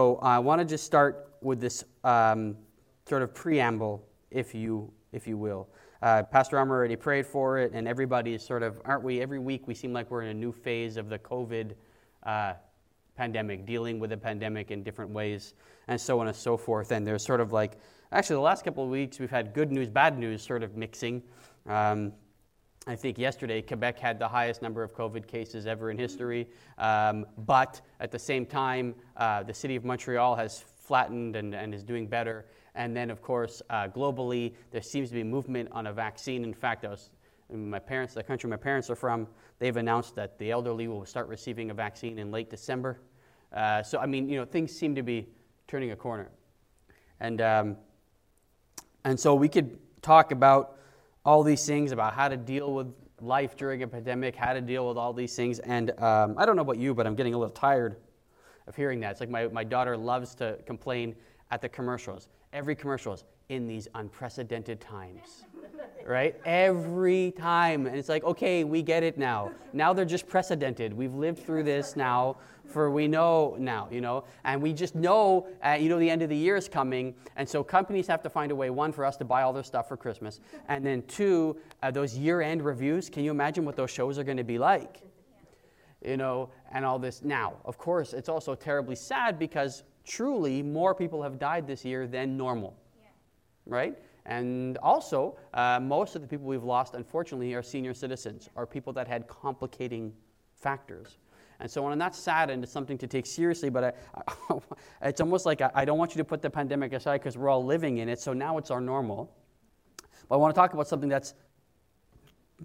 So I want to just start with this um, sort of preamble, if you, if you will. Uh, Pastor Armour already prayed for it, and everybody is sort of, aren't we? Every week we seem like we're in a new phase of the COVID uh, pandemic, dealing with the pandemic in different ways, and so on and so forth. And there's sort of like, actually, the last couple of weeks we've had good news, bad news sort of mixing. Um, I think yesterday Quebec had the highest number of COVID cases ever in history, um, but at the same time, uh, the city of Montreal has flattened and, and is doing better. And then, of course, uh, globally, there seems to be movement on a vaccine. In fact, I was, my parents, the country my parents are from, they've announced that the elderly will start receiving a vaccine in late December. Uh, so, I mean, you know, things seem to be turning a corner. And, um, and so we could talk about all these things about how to deal with life during a pandemic, how to deal with all these things. And um, I don't know about you, but I'm getting a little tired of hearing that. It's like my, my daughter loves to complain at the commercials. Every commercial is in these unprecedented times, right? Every time. And it's like, okay, we get it now. Now they're just precedented. We've lived through this now for we know now, you know, and we just know, uh, you know, the end of the year is coming, and so companies have to find a way, one, for us to buy all their stuff for Christmas, and then two, uh, those year-end reviews. Can you imagine what those shows are going to be like? You know, and all this. Now, of course, it's also terribly sad because truly more people have died this year than normal, yeah. right? And also, uh, most of the people we've lost, unfortunately, are senior citizens, are people that had complicating factors and so. And that's sad and it's something to take seriously, but I, I, it's almost like I, I, don't want you to put the pandemic aside because we're all living in it, so now it's our normal. But I want to talk about something that's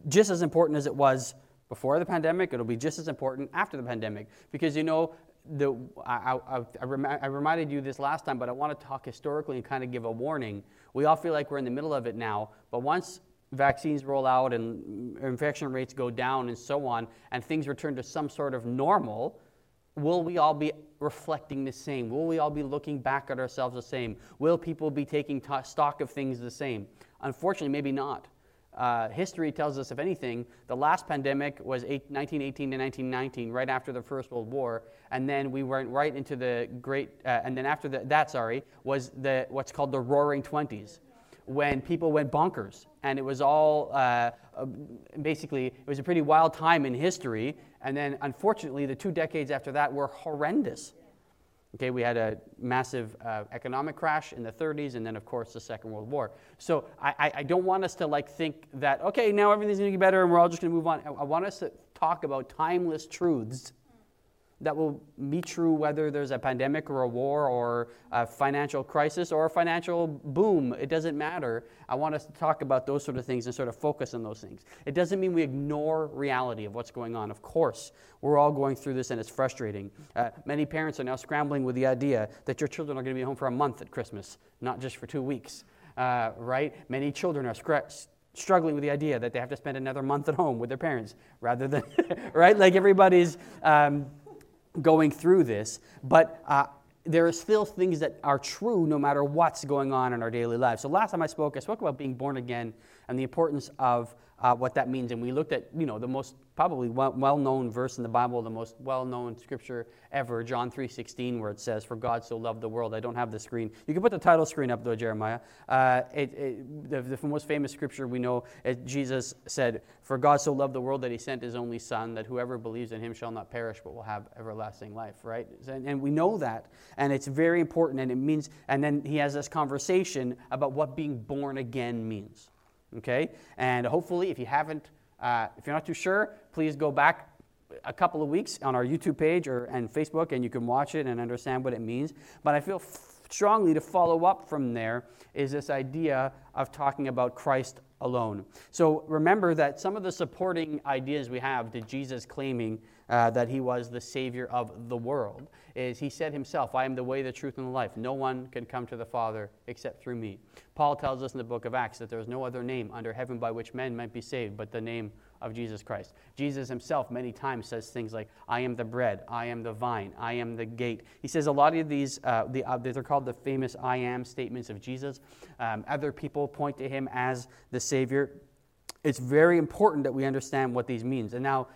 just as important as it was before the pandemic, it'll be just as important after the pandemic. Because you know, the, I, I, I, rem- I reminded you this last time, but I want to talk historically and kind of give a warning. We all feel like we're in the middle of it now, but once vaccines roll out and infection rates go down and so on, and things return to some sort of normal, will we all be reflecting the same? Will we all be looking back at ourselves the same? Will people be taking t- stock of things the same? Unfortunately, maybe not. Uh, history tells us, if anything, the last pandemic was eight, 1918 to 1919, right after the First World War, and then we went right into the Great, uh, and then after the, that, sorry, was the what's called the Roaring Twenties, when people went bonkers. And it was all uh, uh, basically, it was a pretty wild time in history. And then, unfortunately, the two decades after that were horrendous. Okay, we had a massive uh, economic crash in the 30s, and then, of course, the Second World War. So I, I don't want us to like think that okay, now everything's going to get better, and we're all just going to move on. I want us to talk about timeless truths that will be true whether there's a pandemic or a war or a financial crisis or a financial boom. It doesn't matter. I want us to talk about those sort of things and sort of focus on those things. It doesn't mean we ignore reality of what's going on. Of course, we're all going through this and it's frustrating. Uh, many parents are now scrambling with the idea that your children are going to be home for a month at Christmas, not just for two weeks. Uh, right? Many children are struggling with the idea that they have to spend another month at home with their parents rather than, right? Like everybody's. Um, going through this, but uh, there are still things that are true no matter what's going on in our daily lives. So last time I spoke, I spoke about being born again and the importance of uh, what that means. And we looked at, you know, the most probably well known verse in the Bible, the most well known scripture ever, John 3.16, where it says, For God so loved the world. I don't have the screen. You can put the title screen up, though, Jeremiah. Uh, it, it, the, the, most famous scripture we know, it, Jesus said, For God so loved the world that he sent his only Son, that whoever believes in him shall not perish, but will have everlasting life, right? And, and we know that. And it's very important. And it means, and then he has this conversation about what being born again means. Okay? And hopefully, if you haven't, uh, if you're not too sure, please go back a couple of weeks on our YouTube page or and Facebook, and you can watch it and understand what it means. But I feel f- strongly to follow up from there is this idea of talking about Christ alone. So remember that some of the supporting ideas we have to Jesus claiming uh, that he was the Savior of the world is he said himself, I am the way, the truth, and the life. No one can come to the Father except through me. Paul tells us in the book of Acts that there is no other name under heaven by which men might be saved but the name of Jesus Christ. Jesus himself many times says things like, I am the bread, I am the vine, I am the gate. He says a lot of these, uh, the, uh, they're called the famous I am statements of Jesus. Um, other people point to him as the Savior. It's very important that we understand what these means. And now,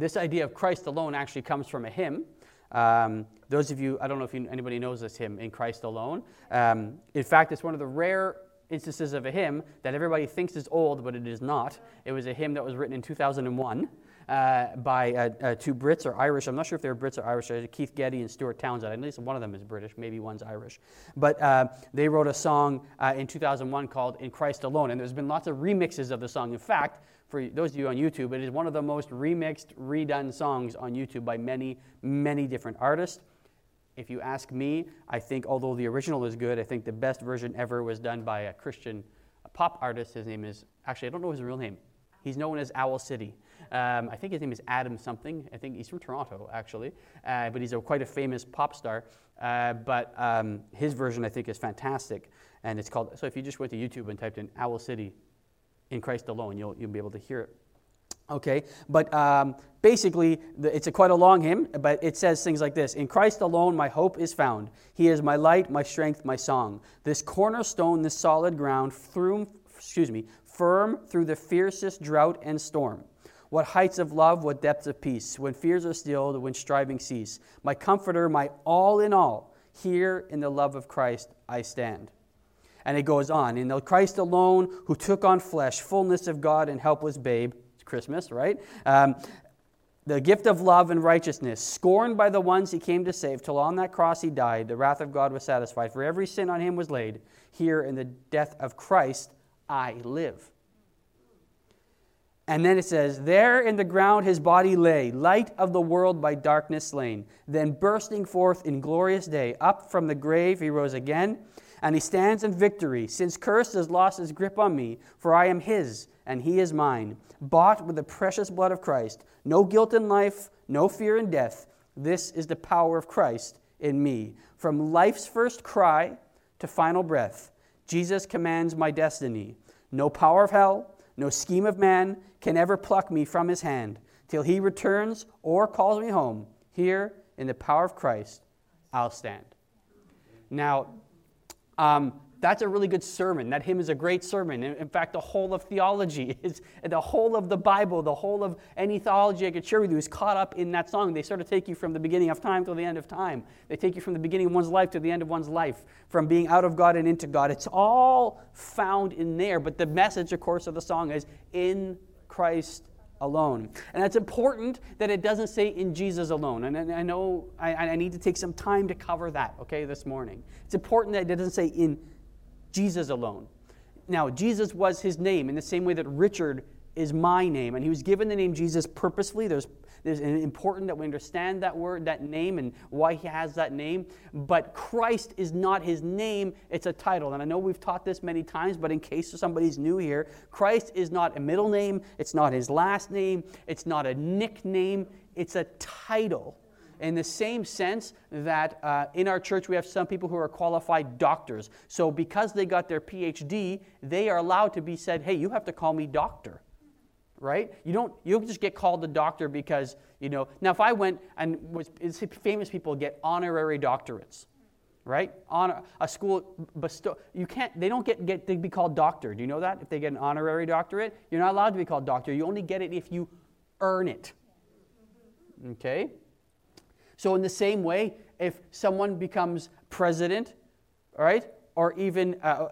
this idea of Christ alone actually comes from a hymn Um, those of you, I don't know if you, anybody knows this hymn, In Christ Alone. Um, in fact, it's one of the rare instances of a hymn that everybody thinks is old, but it is not. It was a hymn that was written in 2001 uh, by uh, uh, two Brits or Irish. I'm not sure if they're Brits or Irish. Keith Getty and Stuart Townsend. At least one of them is British. Maybe one's Irish. But uh, they wrote a song uh, in 2001 called "In Christ Alone," and there's been lots of remixes of the song. In fact, for those of you on YouTube, it is one of the most remixed, redone songs on YouTube by many, many different artists. If you ask me, I think although the original is good, I think the best version ever was done by a Christian a pop artist. His name is actually I don't know his real name. He's known as Owl City. Um, I think his name is Adam something. I think he's from Toronto, actually. Uh, but he's a, quite a famous pop star. Uh, but um, his version, I think, is fantastic. And it's called, so if you just went to YouTube and typed in Owl City in Christ alone, you'll, you'll be able to hear it. Okay, but um, basically, the, it's a quite a long hymn, but it says things like this In Christ alone, my hope is found. He is my light, my strength, my song. This cornerstone, this solid ground, through, excuse me, firm through the fiercest drought and storm. What heights of love, what depths of peace, when fears are stilled, when striving cease. My comforter, my all in all, here in the love of Christ I stand. And it goes on In the Christ alone, who took on flesh, fullness of God and helpless babe, it's Christmas, right? Um, the gift of love and righteousness, scorned by the ones he came to save, till on that cross he died, the wrath of God was satisfied. For every sin on him was laid. Here in the death of Christ I live. And then it says, There in the ground his body lay, light of the world by darkness slain. Then bursting forth in glorious day, up from the grave he rose again, and he stands in victory, since curse has lost his grip on me, for I am his, and he is mine, bought with the precious blood of Christ. No guilt in life, no fear in death. This is the power of Christ in me. From life's first cry to final breath, Jesus commands my destiny. No power of hell, no scheme of man can ever pluck me from his hand till he returns or calls me home. Here, in the power of Christ, I'll stand. Now, um, that's a really good sermon. That hymn is a great sermon. In, in, fact, the whole of theology is the whole of the Bible, the whole of any theology I could share with you is caught up in that song. They sort of take you from the beginning of time to the end of time. They take you from the beginning of one's life to the end of one's life, from being out of God and into God. It's all found in there. But the message, of course, of the song is in Christ alone. And it's important that it doesn't say in Jesus alone. And I know I, I need to take some time to cover that, okay, this morning. It's important that it doesn't say in Jesus alone. Now, Jesus was his name in the same way that Richard is my name. And he was given the name Jesus purposefully. There's, there's important that we understand that word, that name, and why he has that name. But Christ is not his name, it's a title. And I know we've taught this many times, but in case somebody's new here, Christ is not a middle name, it's not his last name, it's not a nickname, it's a title in the same sense that uh, in our church we have some people who are qualified doctors. So because they got their PhD, they are allowed to be said, hey, you have to call me doctor. Right? You don't you don't just get called the doctor because, you know, now if I went and was famous people get honorary doctorates right? On a school bestow you can't they don't get, get to be called doctor. Do you know that? If they get an honorary doctorate, you're not allowed to be called doctor. You only get it if you earn it. Okay? So, in the same way, if someone becomes president, all right, or even uh,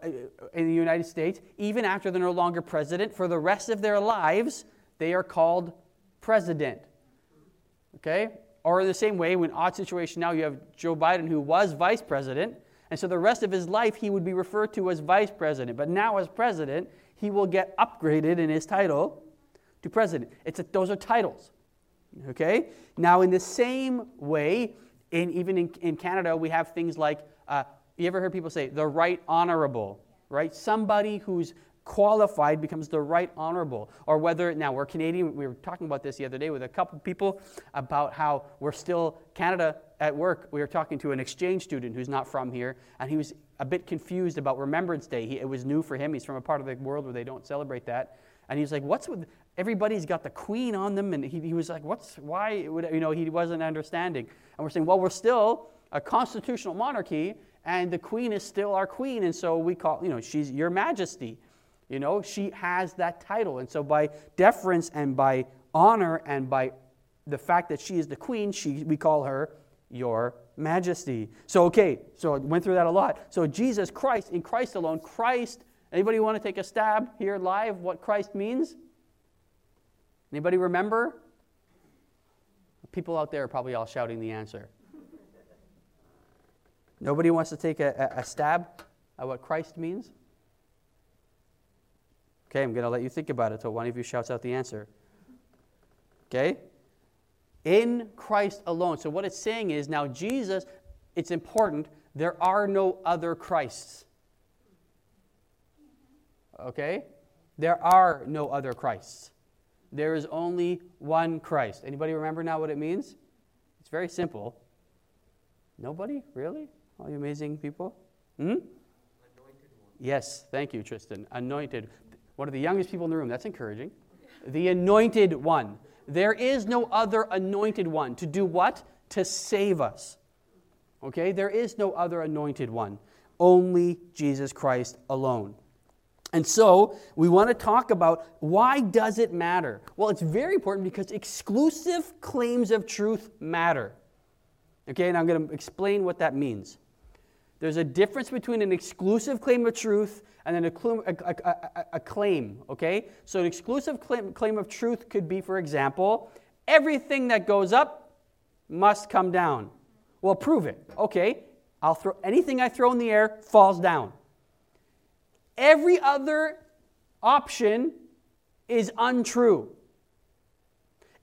in the United States, even after they're no longer president, for the rest of their lives, they are called president. Okay? Or in the same way, in odd situation now, you have Joe Biden, who was vice president, and so the rest of his life he would be referred to as vice president. But now, as president, he will get upgraded in his title to president. It's a, those are titles. Okay? Now, in the same way, in, even in, in Canada, we have things like, uh, you ever heard people say, the right honorable, right? Somebody who's qualified becomes the right honorable. Or whether, now we're Canadian, we were talking about this the other day with a couple people about how we're still, Canada at work, we were talking to an exchange student who's not from here, and he was a bit confused about Remembrance Day. He, it was new for him. He's from a part of the world where they don't celebrate that. And he's like, what's with, everybody's got the queen on them. And he, he was like, what's, why, would, you know, he wasn't understanding. And we're saying, well, we're still a constitutional monarchy, and the queen is still our queen. And so we call, you know, she's your majesty. You know, she has that title. And so by deference and by honor and by the fact that she is the queen, she, we call her your majesty. So, okay, so I went through that a lot. So, Jesus Christ, in Christ alone, Christ, anybody want to take a stab here live what Christ means? Anybody remember? People out there are probably all shouting the answer. Nobody wants to take a, a, a stab at what Christ means? Okay, I'm going to let you think about it until one of you shouts out the answer. Okay? In Christ alone. So, what it's saying is now, Jesus, it's important, there are no other Christs. Okay? There are no other Christs. There is only one Christ. Anybody remember now what it means? It's very simple. Nobody? Really? All you amazing people? Hmm? Yes, thank you, Tristan. Anointed. One of the youngest people in the room. That's encouraging. The anointed one. There is no other anointed one. To do what? To save us. Okay? There is no other anointed one. Only Jesus Christ alone. And so we want to talk about why does it matter? Well, it's very important because exclusive claims of truth matter. Okay, and I'm going to explain what that means. There's a difference between an exclusive claim of truth and then a, a, a, a claim, okay? So an exclusive claim, claim of truth could be, for example, everything that goes up must come down. Well, prove it. Okay, I'll throw anything I throw in the air falls down. Every other option is untrue.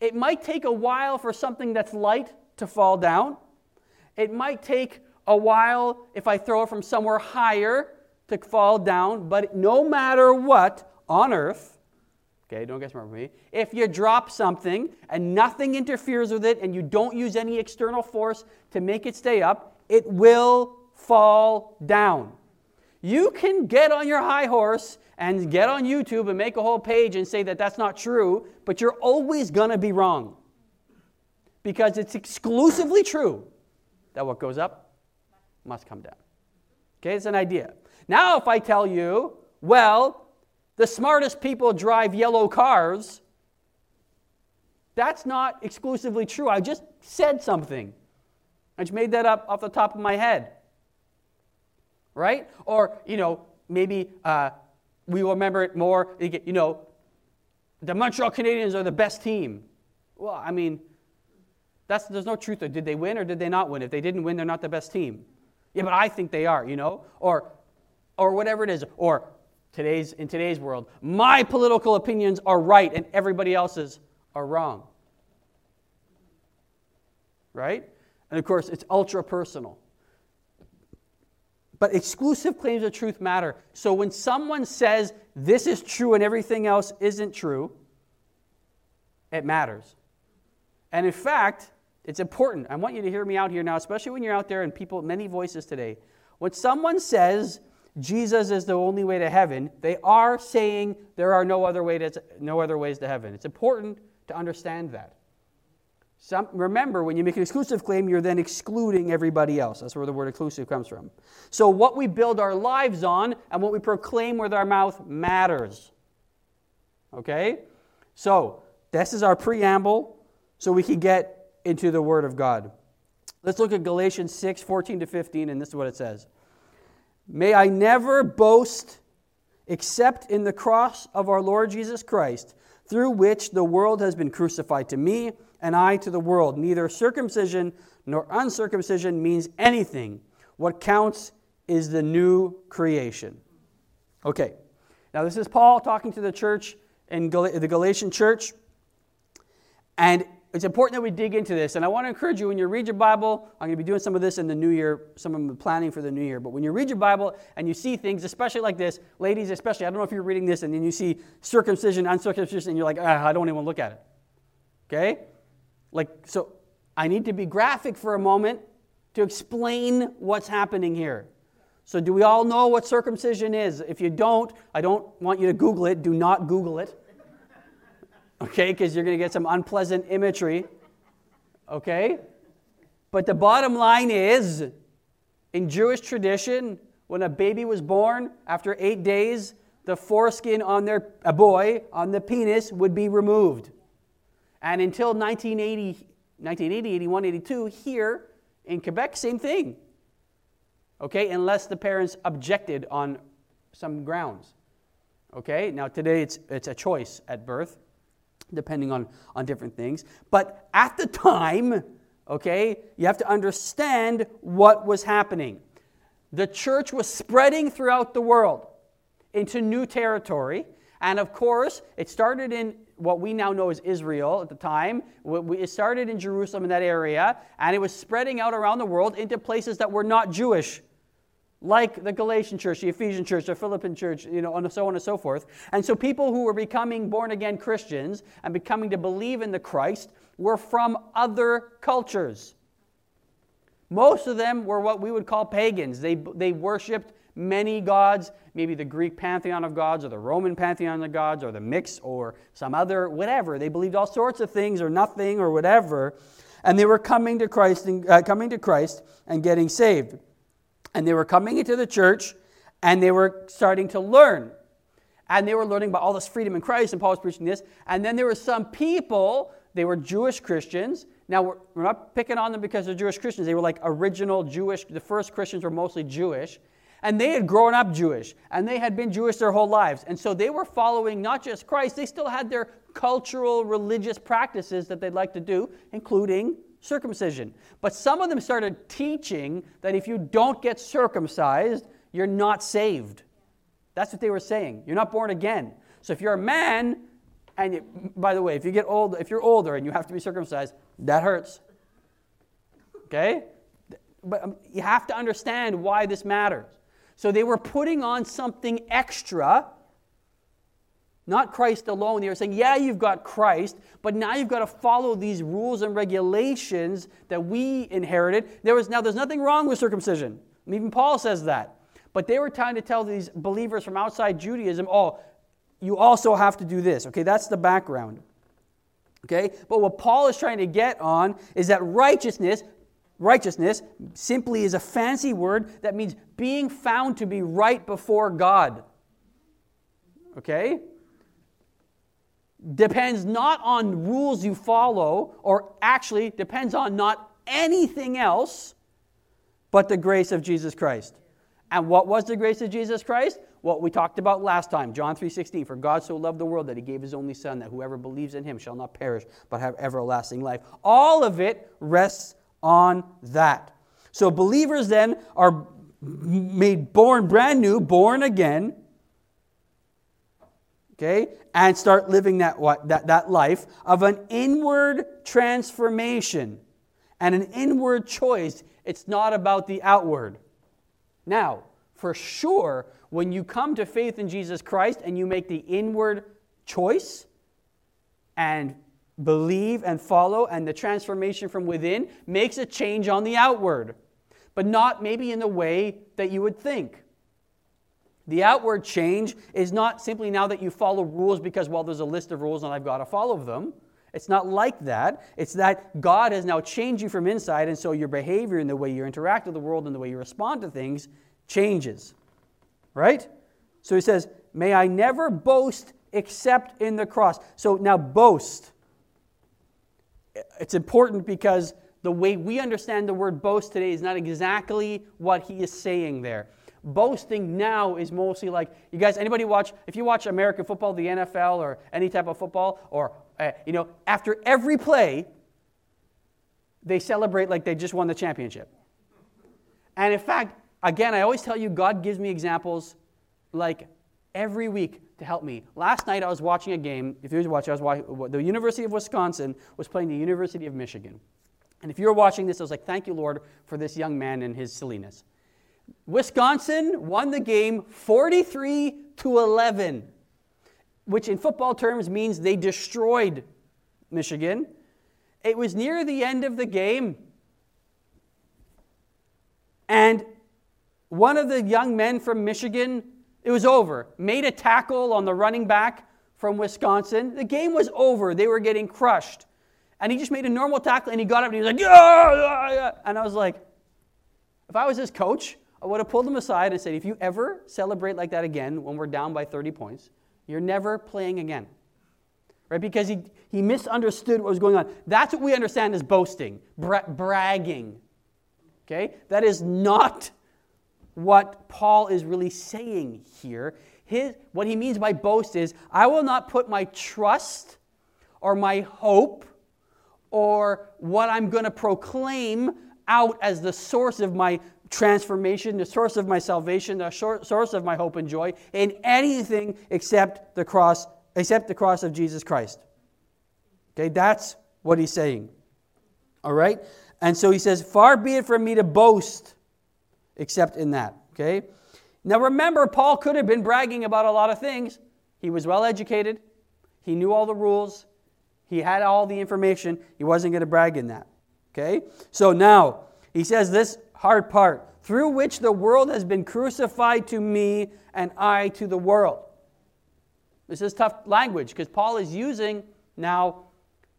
It might take a while for something that's light to fall down. It might take a while if I throw it from somewhere higher to fall down, but no matter what on earth, okay, don't get smart with me, if you drop something and nothing interferes with it and you don't use any external force to make it stay up, it will fall down. You can get on your high horse and get on YouTube and make a whole page and say that that's not true, but you're always going to be wrong. Because it's exclusively true that what goes up must come down. Okay, it's an idea. Now, if I tell you, well, the smartest people drive yellow cars, that's not exclusively true. I just said something. I just made that up off the top of my head right? Or, you know, maybe uh, we will remember it more, you know, the Montreal Canadiens are the best team. Well, I mean, that's, there's no truth. Did they win or did they not win? If they didn't win, they're not the best team. Yeah, but I think they are, you know? Or, or whatever it is. Or today's, in today's world, my political opinions are right and everybody else's are wrong. Right? And of course, it's ultra personal. But exclusive claims of truth matter. So when someone says this is true and everything else isn't true, it matters. And in fact, it's important. I want you to hear me out here now, especially when you're out there and people, many voices today. When someone says Jesus is the only way to heaven, they are saying there are no other, way to, no other ways to heaven. It's important to understand that. Some, remember, when you make an exclusive claim, you're then excluding everybody else. That's where the word exclusive comes from. So, what we build our lives on and what we proclaim with our mouth matters. Okay? So, this is our preamble so we can get into the Word of God. Let's look at Galatians 6 14 to 15, and this is what it says May I never boast except in the cross of our Lord Jesus Christ, through which the world has been crucified to me and I to the world. Neither circumcision nor uncircumcision means anything. What counts is the new creation. Okay, now this is Paul talking to the church in Gal- the Galatian church. And it's important that we dig into this. And I want to encourage you when you read your Bible, I'm going to be doing some of this in the new year, some of the planning for the new year. But when you read your Bible and you see things, especially like this, ladies, especially, I don't know if you're reading this and then you see circumcision, uncircumcision, and you're like, ah, I don't even look at it. Okay? Like, so I need to be graphic for a moment to explain what's happening here. So, do we all know what circumcision is? If you don't, I don't want you to Google it. Do not Google it. Okay, because you're going to get some unpleasant imagery. Okay? But the bottom line is in Jewish tradition, when a baby was born, after eight days, the foreskin on their a boy on the penis would be removed. And until 1980, 1980, 81, 82, here In Quebec, same thing. Okay, unless the parents objected on some grounds. Okay, now today it's, it's a choice at birth, depending on, on different things. But at the time, okay, you have to understand what was happening. The church was spreading throughout the world into new territory. And of course, it started in what we now know as Israel at the time. It started in Jerusalem in that area, and it was spreading out around the world into places that were not Jewish, like the Galatian church, the Ephesian church, the Philippian church, you know, and so on and so forth. And so people who were becoming born again Christians and becoming to believe in the Christ were from other cultures. Most of them were what we would call pagans. They, they worshiped many gods, maybe the Greek pantheon of gods or the Roman pantheon of gods or the mix or some other whatever. They believed all sorts of things or nothing or whatever, and they were coming to Christ and uh, coming to Christ and getting saved. And they were coming into the church and they were starting to learn. And they were learning about all this freedom in Christ, and Paul was preaching this. And then there were some people, they were Jewish Christians. Now, we're, we're not picking on them because they're Jewish Christians. They were like original Jewish, the first Christians were mostly Jewish. And they had grown up Jewish, and they had been Jewish their whole lives. And so they were following not just Christ, they still had their cultural religious practices that they'd like to do, including circumcision. But some of them started teaching that if you don't get circumcised, you're not saved. That's what they were saying. You're not born again. So if you're a man, and by the way, if you get old, if you're older and you have to be circumcised, that hurts. Okay? But um, you have to understand why this matters. So they were putting on something extra, not Christ alone. They were saying, yeah, you've got Christ, but now you've got to follow these rules and regulations that we inherited. There was now there's nothing wrong with circumcision. Even Paul says that. But they were trying to tell these believers from outside Judaism, oh, you also have to do this. Okay, that's the background. Okay? But what Paul is trying to get on is that righteousness Righteousness simply is a fancy word that means being found to be right before God. Okay? Depends not on rules you follow, or actually depends on not anything else but the grace of Jesus Christ. And what was the grace of Jesus Christ? What we talked about last time, John 3:16, for God so loved the world that he gave his only son that whoever believes in him shall not perish but have everlasting life. All of it rests on that. So believers then are made born brand new, born again, okay, and start living that, that, that life of an inward transformation and an inward choice. It's not about the outward. Now, for sure, when you come to faith in Jesus Christ and you make the inward choice and believe and follow, and the transformation from within makes a change on the outward, but not maybe in the way that you would think. The outward change is not simply now that you follow rules because, well, there's a list of rules and I've got to follow them. It's not like that. It's that God has now changed you from inside, and so your behavior and the way you interact with the world and the way you respond to things changes. Right? So he says, May I never boast except in the cross. So now boast it's important because the way we understand the word boast today is not exactly what he is saying there. Boasting now is mostly like, you guys, anybody watch, if you watch American football, the NFL, or any type of football, or, uh, you know, after every play, they celebrate like they just won the championship. And in fact, again, I always tell you, God gives me examples like every week to help me. Last night I was watching a game. If you were watching, I was watching, the University of Wisconsin was playing the University of Michigan. And if you were watching this, I was like, thank you, Lord, for this young man and his silliness. Wisconsin won the game 43 to 11, which in football terms means they destroyed Michigan. It was near the end of the game. And one of the young men from Michigan it was over. Made a tackle on the running back from Wisconsin. The game was over. They were getting crushed. And he just made a normal tackle and he got up and he was like, yeah, yeah, yeah. And I was like, if I was his coach, I would have pulled him aside and said, if you ever celebrate like that again when we're down by 30 points, you're never playing again. Right? Because he, he misunderstood what was going on. That's what we understand as boasting, bra- bragging. Okay? That is not what Paul is really saying here. His, what he means by boast is I will not put my trust or my hope or what I'm going to proclaim out as the source of my transformation, the source of my salvation, the source of my hope and joy in anything except the cross, except the cross of Jesus Christ. Okay, that's what he's saying. All right? And so he says, Far be it from me to boast except in that. Okay? Now remember, Paul could have been bragging about a lot of things. He was well educated, he knew all the rules, he had all the information. He wasn't going to brag in that. Okay? So now, he says this hard part through which the world has been crucified to me and I to the world. This is tough language because Paul is using now,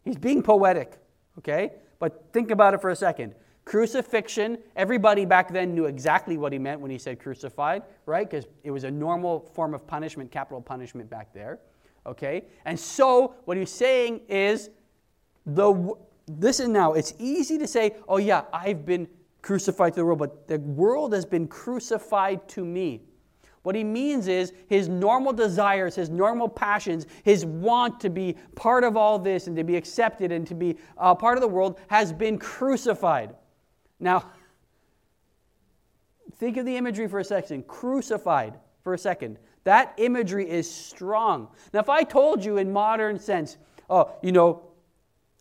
he's being poetic. Okay? But think about it for a second. Crucifixion, everybody back then knew exactly what he meant when he said crucified, right? Because it was a normal form of punishment, capital punishment back there. Okay? And so what he's saying is the listen now, it's easy to say, "Oh yeah, I've been crucified to the world, but the world has been crucified to me." What he means is his normal desires, his normal passions, his want to be part of all this and to be accepted and to be uh, part of the world has been crucified. Now, think of the imagery for a second. Crucified for a second. That imagery is strong. Now, if I told you in modern sense, oh, you know,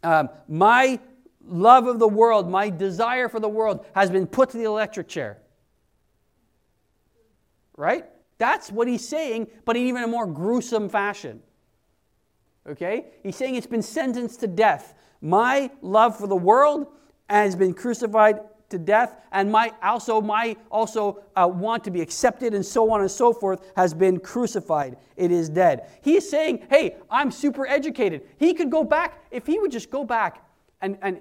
um, my love of the world, my desire for the world has been put to the electric chair. Right? That's what he's saying, but in even a more gruesome fashion. Okay? He's saying it's been sentenced to death. My love for the world has been crucified to death, and my also my also uh, want to be accepted, and so on and so forth, has been crucified. It is dead. He's saying, "Hey, I'm super educated." He could go back if he would just go back and and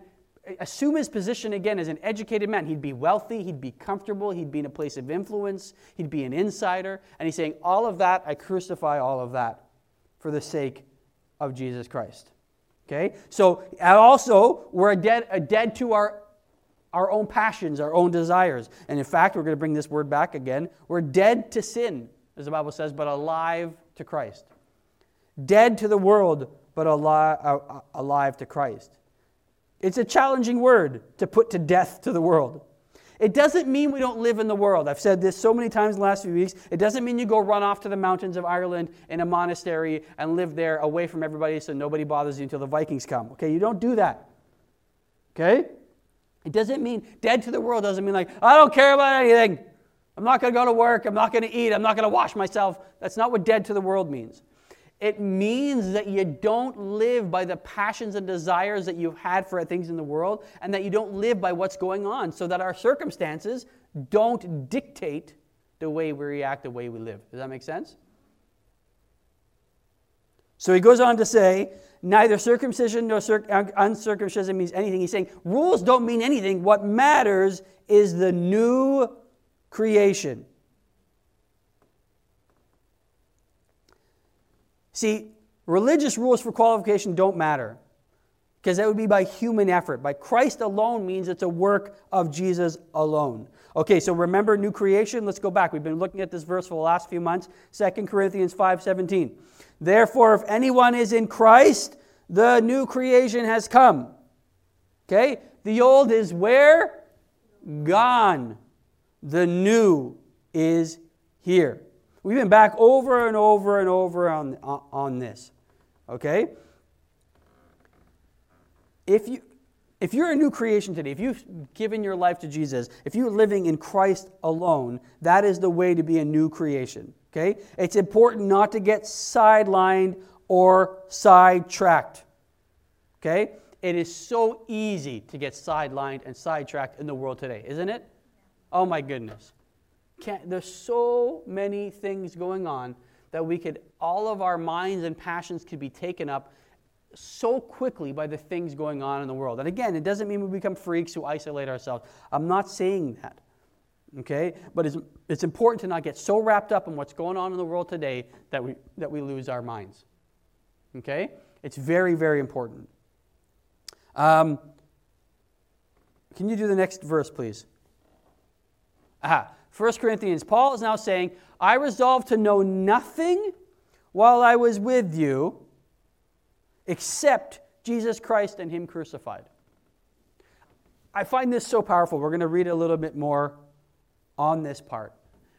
assume his position again as an educated man. He'd be wealthy, he'd be comfortable, he'd be in a place of influence, he'd be an insider. And he's saying, All of that, I crucify all of that for the sake of Jesus Christ. Okay? So, also, we're dead, dead to our, our own passions, our own desires. And in fact, we're going to bring this word back again. We're dead to sin, as the Bible says, but alive to Christ. Dead to the world, but alive, uh, alive to Christ. It's a challenging word to put to death to the world. It doesn't mean we don't live in the world. I've said this so many times in the last few weeks. It doesn't mean you go run off to the mountains of Ireland in a monastery and live there away from everybody so nobody bothers you until the Vikings come. Okay, you don't do that. Okay? It doesn't mean dead to the world, doesn't mean like, I don't care about anything. I'm not going to go to work. I'm not going to eat. I'm not going to wash myself. That's not what dead to the world means. It means that you don't live by the passions and desires that you've had for things in the world, and that you don't live by what's going on, so that our circumstances don't dictate the way we react, the way we live. Does that make sense? So he goes on to say, neither circumcision nor uncircumcision means anything. He's saying rules don't mean anything. What matters is the new creation. See, religious rules for qualification don't matter because that would be by human effort. By Christ alone means it's a work of Jesus alone. Okay, so remember new creation? Let's go back. We've been looking at this verse for the last few months. 2 Corinthians 5:17. Therefore, if anyone is in Christ, the new creation has come. Okay? The old is where? Gone. The new is here. We've been back over and over and over on, on this. Okay? If you if you're a new creation today, if you've given your life to Jesus, if you're living in Christ alone, that is the way to be a new creation. Okay? It's important not to get sidelined or sidetracked. Okay? It is so easy to get sidelined and sidetracked in the world today, isn't it? Oh my goodness. Can't, there's so many things going on that we could, all of our minds and passions could be taken up so quickly by the things going on in the world. And again, it doesn't mean we become freaks who isolate ourselves. I'm not saying that. Okay? But it's, it's important to not get so wrapped up in what's going on in the world today that we, that we lose our minds. Okay? It's very, very important. Um, can you do the next verse, please? Aha. 1 Corinthians, Paul is now saying, I resolved to know nothing while I was with you except Jesus Christ and Him crucified. I find this so powerful. We're going to read a little bit more on this part.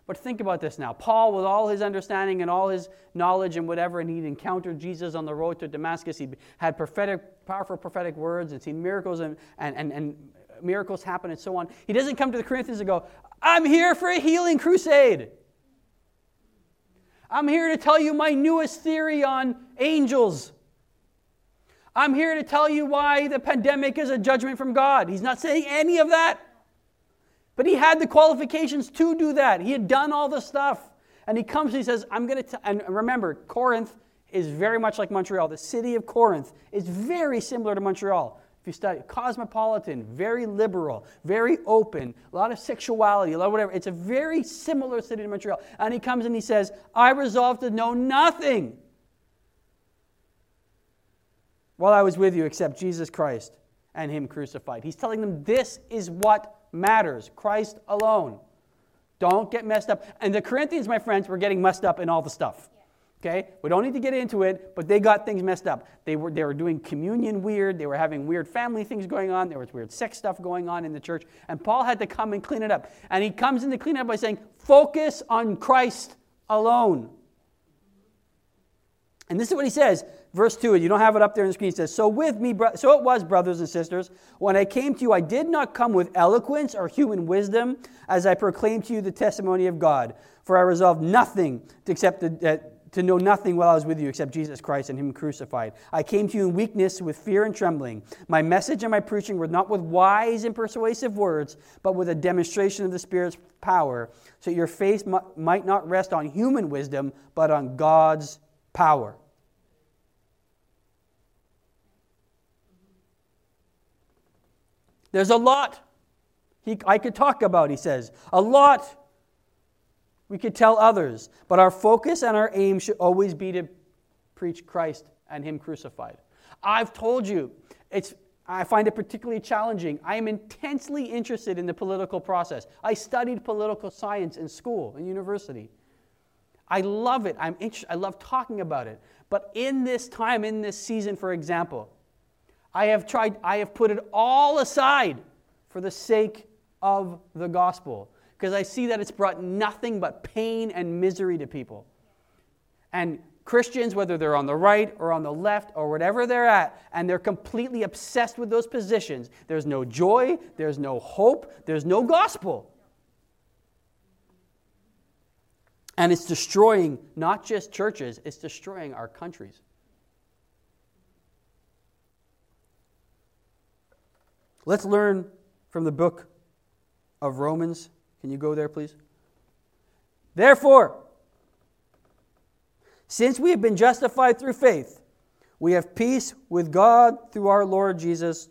But think about this now. Paul, with all his understanding and all his knowledge and whatever, and he'd encountered Jesus on the road to Damascus. He had prophetic, powerful prophetic words and seen miracles and, and, and, and miracles happen and so on. He doesn't come to the Corinthians and go, I'm here for a healing crusade. I'm here to tell you my newest theory on angels. I'm here to tell you why the pandemic is a judgment from God. He's not saying any of that. But he had the qualifications to do that. He had done all the stuff. And he comes and he says, I'm going to, and remember, Corinth is very much like Montreal. The city of Corinth is very similar to Montreal. You study cosmopolitan, very liberal, very open, a lot of sexuality, a lot of whatever. It's a very similar city to Montreal. And he comes and he says, I resolved to know nothing while I was with you except Jesus Christ and Him crucified. He's telling them this is what matters Christ alone. Don't get messed up. And the Corinthians, my friends, were getting messed up in all the stuff. Okay? We don't need to get into it, but they got things messed up. They were, they were doing communion weird. They were having weird family things going on. There was weird sex stuff going on in the church. And Paul had to come and clean it up. And he comes in to clean it up by saying, focus on Christ alone. And this is what he says, verse 2, and you don't have it up there on the screen. He says, So with me, bro- so it was, brothers and sisters, when I came to you, I did not come with eloquence or human wisdom, as I proclaimed to you the testimony of God. For I resolved nothing to accept to know nothing while I was with you except Jesus Christ and Him crucified. I came to you in weakness with fear and trembling. My message and my preaching were not with wise and persuasive words, but with a demonstration of the Spirit's power, so your faith might not rest on human wisdom, but on God's power. There's a lot he, I could talk about, he says. A lot we could tell others. But our focus and our aim should always be to preach Christ and Him crucified. I've told you, it's, I find it particularly challenging. I am intensely interested in the political process. I studied political science in school, in university. I love it. I'm I love talking about it. But in this time, in this season, for example, I have tried, I have put it all aside for the sake of the gospel because I see that it's brought nothing but pain and misery to people. And Christians, whether they're on the right or on the left or whatever they're at, and they're completely obsessed with those positions, there's no joy, there's no hope, there's no gospel. And it's destroying not just churches, it's destroying our countries. Let's learn from the book of Romans. Can you go there, please? Therefore, since we have been justified through faith, we have peace with God through our Lord Jesus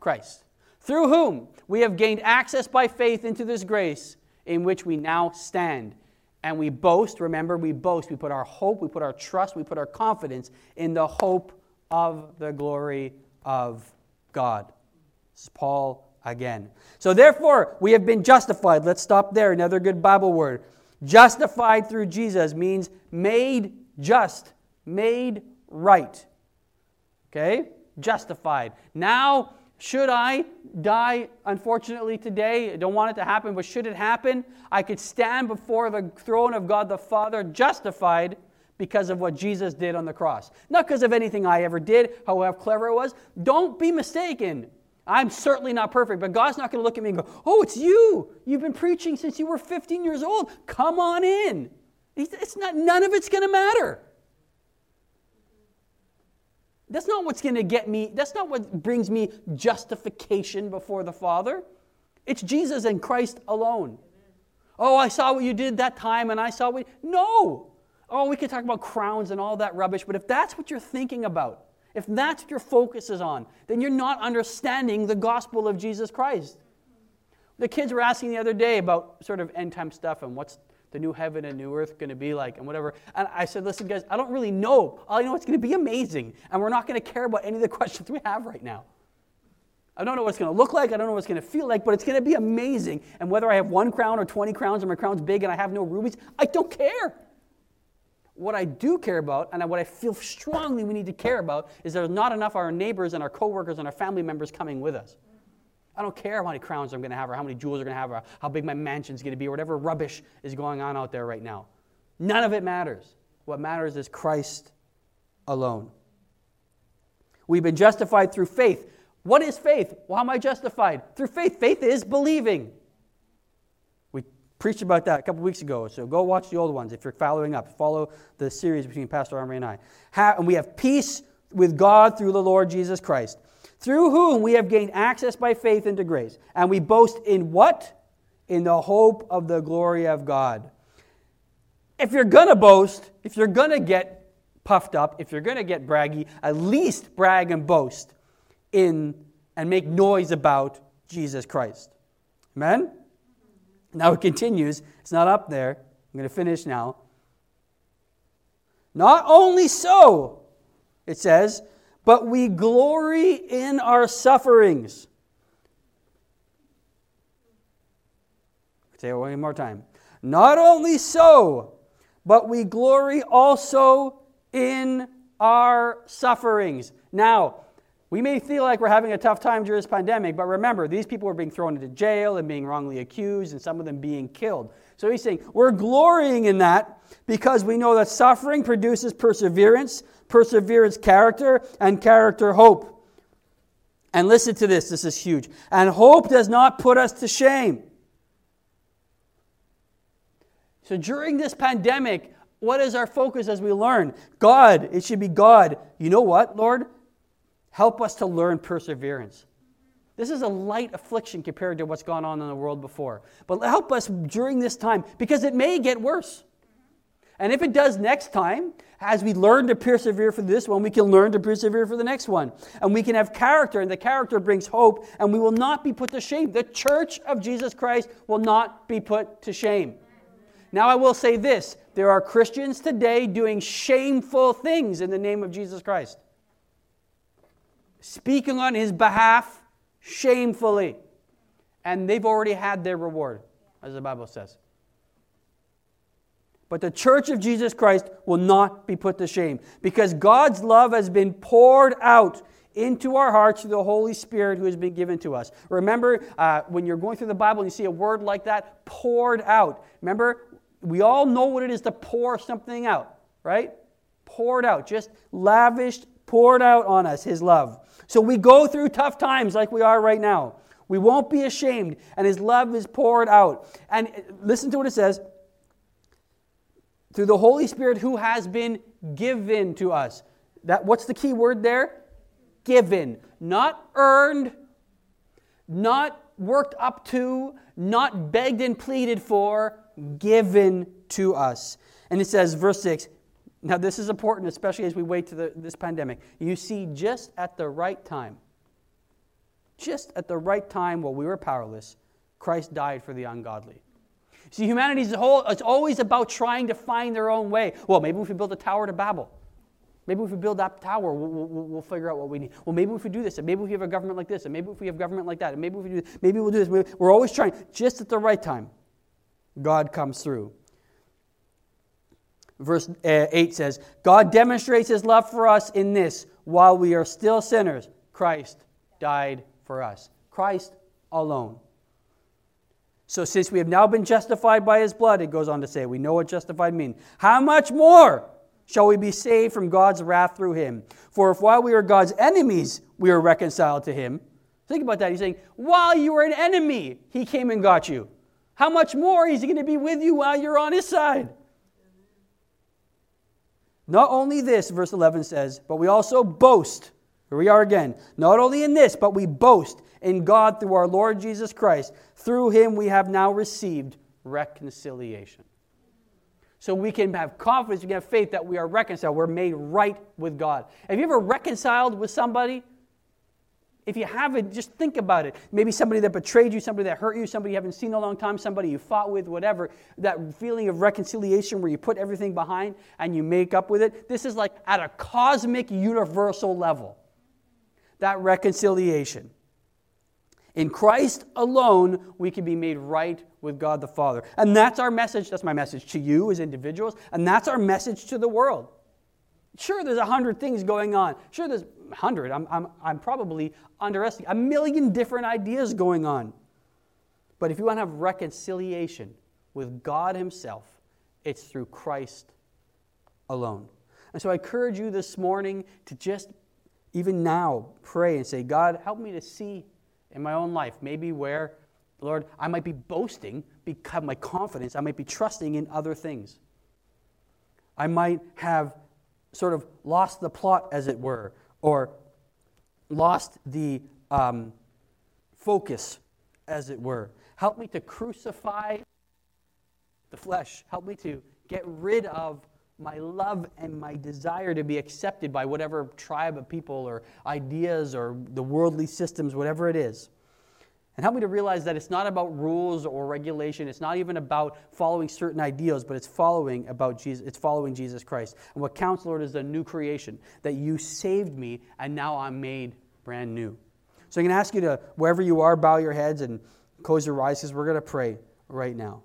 Christ, through whom we have gained access by faith into this grace in which we now stand. And we boast, remember, we boast, we put our hope, we put our trust, we put our confidence in the hope of the glory of God. This is Paul again. So therefore, we have been justified. Let's stop there. Another good Bible word. Justified through Jesus means made just, made right. Okay? Justified. Now, should I die, unfortunately, today? I don't want it to happen, but should it happen, I could stand before the throne of God the Father justified because of what Jesus did on the cross. Not because of anything I ever did, however clever it was. Don't be mistaken. I'm certainly not perfect, but God's not going to look at me and go, Oh, it's you. You've been preaching since you were 15 years old. Come on in. It's not, none of it's going to matter. That's not what's going to get me, that's not what brings me justification before the Father. It's Jesus and Christ alone. Oh, I saw what you did that time and I saw what. No! Oh, we could talk about crowns and all that rubbish, but if that's what you're thinking about, if that's what your focus is on, then you're not understanding the gospel of Jesus Christ. The kids were asking the other day about sort of end time stuff and what's the new heaven and new earth going to be like and whatever. And I said, listen, guys, I don't really know. All I know it's going to be amazing. And we're not going to care about any of the questions we have right now. I don't know what it's going to look like. I don't know what it's going to feel like, but it's going to be amazing. And whether I have one crown or 20 crowns or my crown's big and I have no rubies, I don't care. What I do care about, and what I feel strongly we need to care about, is there's not enough of our neighbors and our coworkers and our family members coming with us. I don't care how many crowns I'm going to have or how many jewels I'm going to have or how big my mansion's going to be or whatever rubbish is going on out there right now. None of it matters. What matters is Christ alone. We've been justified through faith. What is faith? Well, how am I justified? Through faith. Faith is believing. Preached about that a couple weeks ago, so go watch the old ones if you're following up. Follow the series between Pastor Armory and I. and we have peace with God through the Lord Jesus Christ, through whom we have gained access by faith into grace. And we boast in what? In the hope of the glory of God. If you're going to boast, if you're going to get puffed up, if you're going to get braggy, at least brag and boast in and make noise about Jesus Christ. Amen? Now it continues. It's not up there. I'm going to finish now. Not only so, it says, but we glory in our sufferings. Say it one more time. Not only so, but we glory also in our sufferings. Now, we may feel like we're having a tough time during this pandemic, but remember, these people were being thrown into jail and being wrongly accused, and some of them being killed. So he's saying, we're glorying in that because we know that suffering produces perseverance, perseverance, character, and character, hope. And listen to this, this is huge. And hope does not put us to shame. So during this pandemic, what is our focus as we learn? God. It should be God. You know what, Lord? Help us to learn perseverance. This is a light affliction compared to what's gone on in the world before. But help us during this time because it may get worse. And if it does next time, as we learn to persevere for this one, we can learn to persevere for the next one. And we can have character, and the character brings hope, and we will not be put to shame. The church of Jesus Christ will not be put to shame. Now, I will say this there are Christians today doing shameful things in the name of Jesus Christ, speaking on his behalf shamefully. And they've already had their reward, as the Bible says. But the church of Jesus Christ will not be put to shame because God's love has been poured out into our hearts through the Holy Spirit who has been given to us. Remember, uh, when you're going through the Bible and you see a word like that, poured out. Remember, we all know what it is to pour something out, right? Poured out, just lavished, poured out on us, His love. So we go through tough times like we are right now. We won't be ashamed, and His love is poured out. And listen to what it says through the Holy Spirit who has been given to us. That, what's the key word there? Given. Not earned, not worked up to, not begged and pleaded for, given to us. And it says, verse 6, now this is important, especially as we wait to the, this pandemic. You see, just at the right time, just at the right time while we were powerless, Christ died for the ungodly. See, humanity a whole, it's always about trying to find their own way. Well, maybe if we build a tower to Babel. Maybe if we build that tower, we'll, we'll, we'll, figure out what we need. Well, maybe if we do this, and maybe if we have a government like this, and maybe if we have government like that, and maybe if we do this, maybe we'll do this. We're always trying, just at the right time. God comes through. Verse uh, 8 says, God demonstrates his love for us in this while we are still sinners, Christ died for us. Christ alone. So, since we have now been justified by his blood, it goes on to say, we know what justified means. How much more shall we be saved from God's wrath through him? For if while we were God's enemies, we were reconciled to him. Think about that. He's saying, while you were an enemy, he came and got you. How much more is he going to be with you while you're on his side? Not only this, verse 11 says, but we also boast. Here we are again. Not only in this, but we boast in God through our Lord Jesus Christ. Through him we have now received reconciliation. So we can have confidence, we can have faith that we are reconciled. We're made right with God. Have you ever reconciled with somebody? If you haven't, just think about it. Maybe somebody that betrayed you, somebody that hurt you, somebody you haven't seen in a long time, somebody you fought with, whatever. That feeling of reconciliation where you put everything behind and you make up with it. This is like at a cosmic, universal level. That reconciliation. In Christ alone, we can be made right with God the Father. And that's our message. That's my message to you as individuals. And that's our message to the world. Sure, there's a hundred things going on. Sure, there's a hundred. I'm, I'm, I'm probably underestimating a million different ideas going on. But if you want to have reconciliation with God Himself, it's through Christ alone. And so I encourage you this morning to just, even now, pray and say, God, help me to see in my own life maybe where, Lord, I might be boasting because my confidence, I might be trusting in other things. I might have sort of lost the plot, as it were, or lost the um, focus, as it were. Help me to crucify the flesh. Help me to get rid of my love and my desire to be accepted by whatever tribe of people or ideas or the worldly systems, whatever it is. And help me to realize that it's not about rules or regulation. It's not even about following certain ideals, but it's following about Jesus. It's following Jesus Christ. And what counts, Lord, is a new creation. That you saved me, and now I'm made brand new. So I'm going to ask you to, wherever you are, bow your heads and close your eyes, because we're going to pray right now.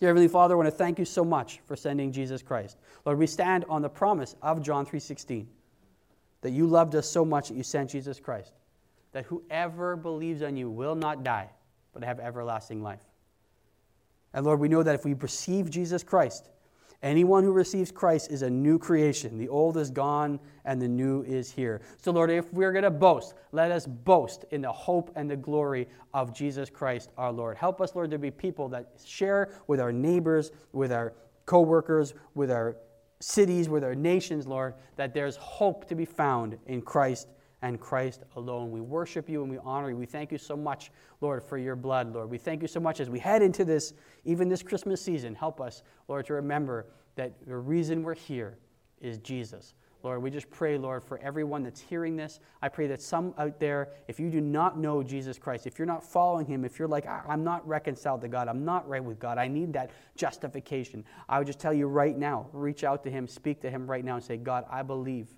Dear Heavenly Father, I want to thank you so much for sending Jesus Christ. Lord, we stand on the promise of John 3:16 that you loved us so much that you sent Jesus Christ, that whoever believes on you will not die, but have everlasting life. And Lord, we know that if we receive Jesus Christ, Anyone who receives Christ is a new creation. The old is gone and the new is here. So, Lord, if we're going to boast, let us boast in the hope and the glory of Jesus Christ our Lord. Help us, Lord, to be people that share with our neighbors, with our coworkers, with our cities, with our nations, Lord, that there's hope to be found in Christ and Christ alone. We worship you and we honor you. We thank you so much, Lord, for your blood, Lord. We thank you so much as we head into this, even this Christmas season. Help us, Lord, to remember that the reason we're here is Jesus. Lord, we just pray, Lord, for everyone that's hearing this. I pray that some out there, if you do not know Jesus Christ, if you're not following him, if you're like, I'm not reconciled to God, I'm not right with God, I need that justification, I would just tell you right now, reach out to him, speak to him right now, and say, God, I believe.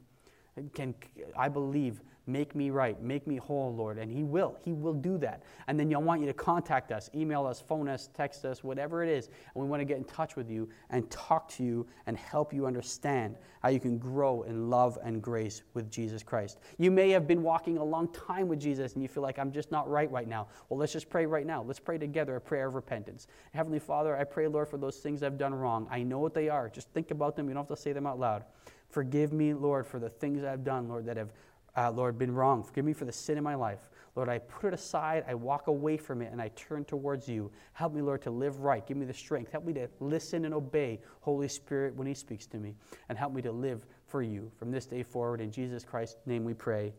Can, I believe Make me right. Make me whole, Lord. And He will. He will do that. And then I want you to contact us, email us, phone us, text us, whatever it is. And we want to get in touch with you and talk to you and help you understand how you can grow in love and grace with Jesus Christ. You may have been walking a long time with Jesus and you feel like, I'm just not right right now. Well, let's just pray right now. Let's pray together a prayer of repentance. Heavenly Father, I pray, Lord, for those things I've done wrong. I know what they are. Just think about them. You don't have to say them out loud. Forgive me, Lord, for the things I've done, Lord, that have uh, Lord, been wrong. Forgive me for the sin in my life. Lord, I put it aside, I walk away from it, and I turn towards you. Help me, Lord, to live right. Give me the strength. Help me to listen and obey Holy Spirit when He speaks to me. And help me to live for you from this day forward. In Jesus Christ's name we pray.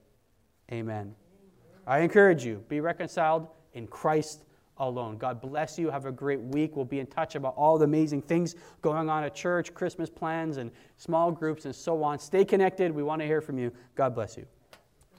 Amen. I encourage you, be reconciled in Christ alone. God bless you. Have a great week. We'll be in touch about all the amazing things going on at church, Christmas plans, and small groups, and so on. Stay connected. We want to hear from you. God bless you.